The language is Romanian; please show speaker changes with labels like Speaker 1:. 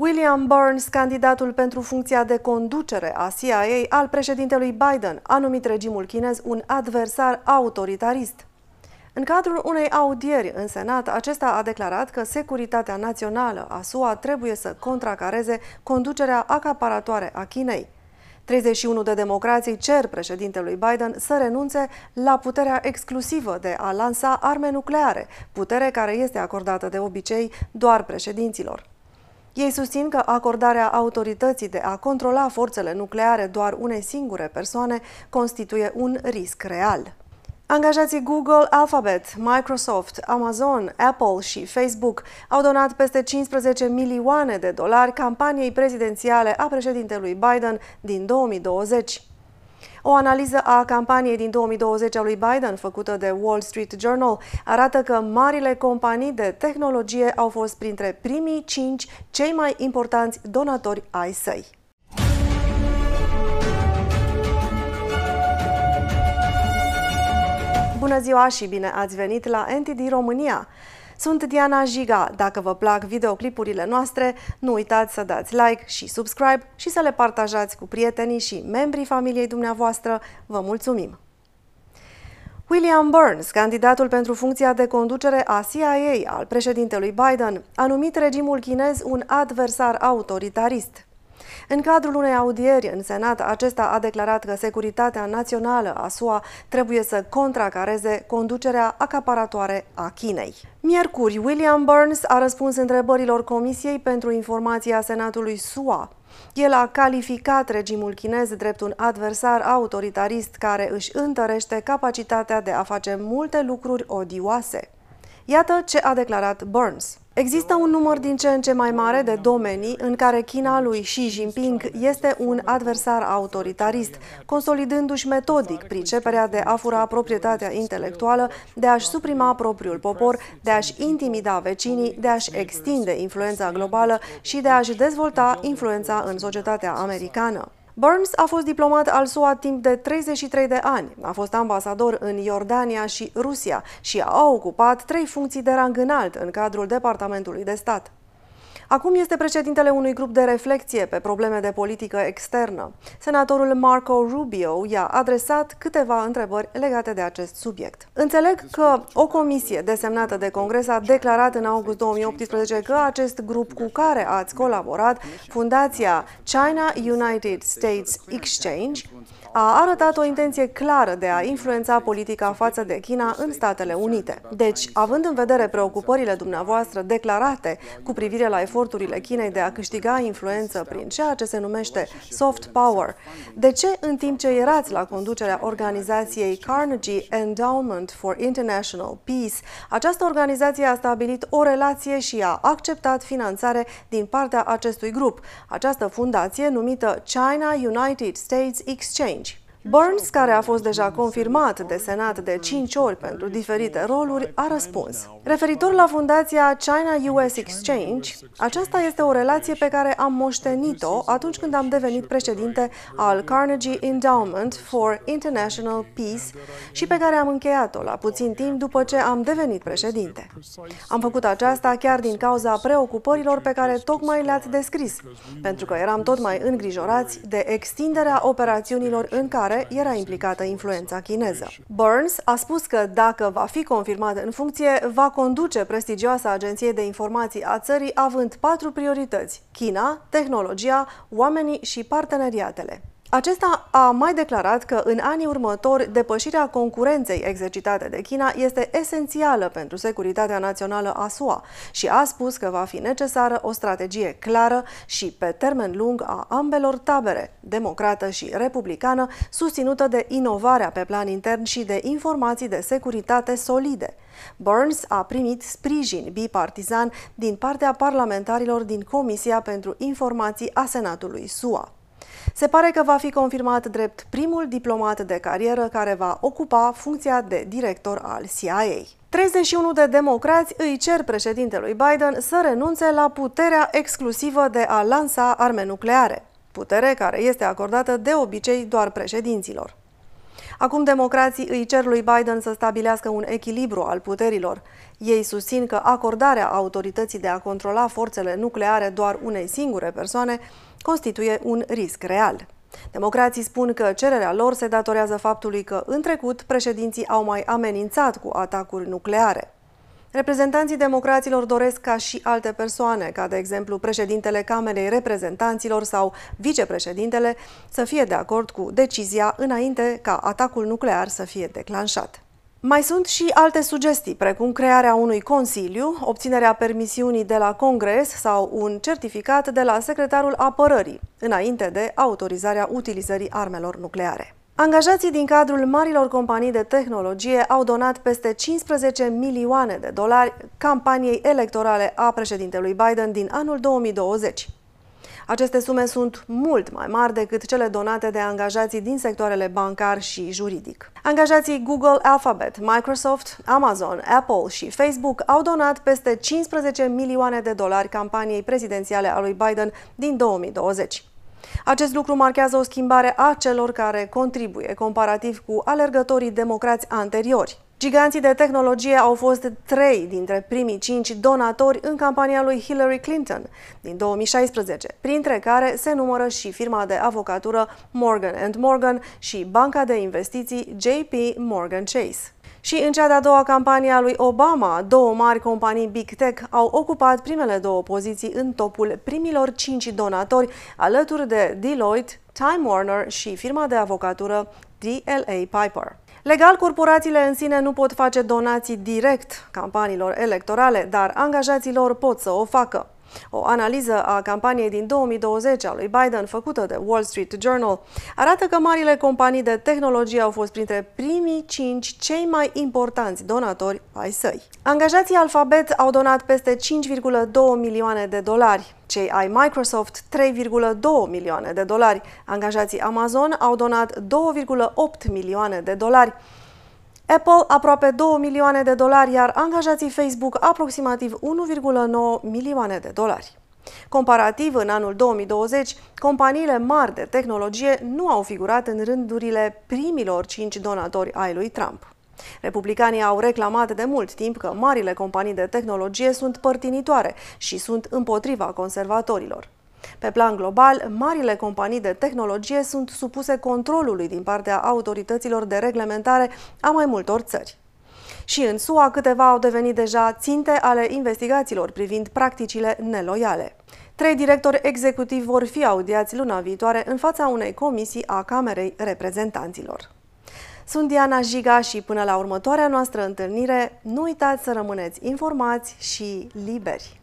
Speaker 1: William Burns, candidatul pentru funcția de conducere a CIA al președintelui Biden, a numit regimul chinez un adversar autoritarist. În cadrul unei audieri în Senat, acesta a declarat că securitatea națională a SUA trebuie să contracareze conducerea acaparatoare a Chinei. 31 de democrații cer președintelui Biden să renunțe la puterea exclusivă de a lansa arme nucleare, putere care este acordată de obicei doar președinților. Ei susțin că acordarea autorității de a controla forțele nucleare doar unei singure persoane constituie un risc real. Angajații Google, Alphabet, Microsoft, Amazon, Apple și Facebook au donat peste 15 milioane de dolari campaniei prezidențiale a președintelui Biden din 2020. O analiză a campaniei din 2020 a lui Biden, făcută de Wall Street Journal, arată că marile companii de tehnologie au fost printre primii cinci cei mai importanți donatori ai săi. Bună ziua și bine ați venit la NTD România! Sunt Diana Jiga. Dacă vă plac videoclipurile noastre, nu uitați să dați like și subscribe și să le partajați cu prietenii și membrii familiei dumneavoastră. Vă mulțumim! William Burns, candidatul pentru funcția de conducere a CIA al președintelui Biden, a numit regimul chinez un adversar autoritarist. În cadrul unei audieri în Senat, acesta a declarat că securitatea națională a SUA trebuie să contracareze conducerea acaparatoare a Chinei. Miercuri, William Burns a răspuns întrebărilor Comisiei pentru Informația Senatului SUA. El a calificat regimul chinez drept un adversar autoritarist care își întărește capacitatea de a face multe lucruri odioase. Iată ce a declarat Burns. Există un număr din ce în ce mai mare de domenii în care China lui Xi Jinping este un adversar autoritarist, consolidându-și metodic priceperea de a fura proprietatea intelectuală, de a-și suprima propriul popor, de a-și intimida vecinii, de a-și extinde influența globală și de a-și dezvolta influența în societatea americană. Burns a fost diplomat al SUA timp de 33 de ani, a fost ambasador în Iordania și Rusia și a ocupat trei funcții de rang înalt în cadrul Departamentului de Stat. Acum este președintele unui grup de reflexie pe probleme de politică externă. Senatorul Marco Rubio i-a adresat câteva întrebări legate de acest subiect. Înțeleg că o comisie desemnată de Congres a declarat în august 2018 că acest grup cu care ați colaborat, Fundația China United States Exchange, a arătat o intenție clară de a influența politica față de China în Statele Unite. Deci, având în vedere preocupările dumneavoastră declarate cu privire la eforturile Chinei de a câștiga influență prin ceea ce se numește soft power, de ce în timp ce erați la conducerea organizației Carnegie Endowment for International Peace, această organizație a stabilit o relație și a acceptat finanțare din partea acestui grup, această fundație numită China United States Exchange? Burns, care a fost deja confirmat de Senat de 5 ori pentru diferite roluri, a răspuns. Referitor la fundația China US Exchange, aceasta este o relație pe care am moștenit-o atunci când am devenit președinte al Carnegie Endowment for International Peace și pe care am încheiat-o la puțin timp după ce am devenit președinte. Am făcut aceasta chiar din cauza preocupărilor pe care tocmai le-ați descris, pentru că eram tot mai îngrijorați de extinderea operațiunilor în care care era implicată influența chineză. Burns a spus că dacă va fi confirmat în funcție, va conduce prestigioasa agenție de informații a țării având patru priorități, China, tehnologia, oamenii și parteneriatele. Acesta a mai declarat că în anii următori depășirea concurenței exercitate de China este esențială pentru securitatea națională a SUA și a spus că va fi necesară o strategie clară și pe termen lung a ambelor tabere, democrată și republicană, susținută de inovarea pe plan intern și de informații de securitate solide. Burns a primit sprijin bipartizan din partea parlamentarilor din Comisia pentru Informații a Senatului SUA. Se pare că va fi confirmat drept primul diplomat de carieră care va ocupa funcția de director al CIA. 31 de democrați îi cer președintelui Biden să renunțe la puterea exclusivă de a lansa arme nucleare, putere care este acordată de obicei doar președinților. Acum democrații îi cer lui Biden să stabilească un echilibru al puterilor. Ei susțin că acordarea autorității de a controla forțele nucleare doar unei singure persoane constituie un risc real. Democrații spun că cererea lor se datorează faptului că în trecut președinții au mai amenințat cu atacuri nucleare. Reprezentanții democraților doresc ca și alte persoane, ca de exemplu președintele Camerei Reprezentanților sau vicepreședintele, să fie de acord cu decizia înainte ca atacul nuclear să fie declanșat. Mai sunt și alte sugestii, precum crearea unui consiliu, obținerea permisiunii de la Congres sau un certificat de la secretarul apărării, înainte de autorizarea utilizării armelor nucleare. Angajații din cadrul marilor companii de tehnologie au donat peste 15 milioane de dolari campaniei electorale a președintelui Biden din anul 2020. Aceste sume sunt mult mai mari decât cele donate de angajații din sectoarele bancar și juridic. Angajații Google, Alphabet, Microsoft, Amazon, Apple și Facebook au donat peste 15 milioane de dolari campaniei prezidențiale a lui Biden din 2020. Acest lucru marchează o schimbare a celor care contribuie comparativ cu alergătorii democrați anteriori. Giganții de tehnologie au fost trei dintre primii cinci donatori în campania lui Hillary Clinton din 2016, printre care se numără și firma de avocatură Morgan Morgan și banca de investiții JP Morgan Chase. Și în cea de-a doua campanie a lui Obama, două mari companii Big Tech au ocupat primele două poziții în topul primilor cinci donatori, alături de Deloitte, Time Warner și firma de avocatură DLA Piper. Legal, corporațiile în sine nu pot face donații direct campaniilor electorale, dar angajaților pot să o facă. O analiză a campaniei din 2020 a lui Biden, făcută de Wall Street Journal, arată că marile companii de tehnologie au fost printre primii cinci cei mai importanți donatori ai săi. Angajații Alphabet au donat peste 5,2 milioane de dolari, cei ai Microsoft 3,2 milioane de dolari, angajații Amazon au donat 2,8 milioane de dolari, Apple aproape 2 milioane de dolari, iar angajații Facebook aproximativ 1,9 milioane de dolari. Comparativ, în anul 2020, companiile mari de tehnologie nu au figurat în rândurile primilor cinci donatori ai lui Trump. Republicanii au reclamat de mult timp că marile companii de tehnologie sunt părtinitoare și sunt împotriva conservatorilor. Pe plan global, marile companii de tehnologie sunt supuse controlului din partea autorităților de reglementare a mai multor țări. Și în SUA câteva au devenit deja ținte ale investigațiilor privind practicile neloiale. Trei directori executivi vor fi audiați luna viitoare în fața unei comisii a Camerei Reprezentanților. Sunt Diana Jiga și până la următoarea noastră întâlnire, nu uitați să rămâneți informați și liberi.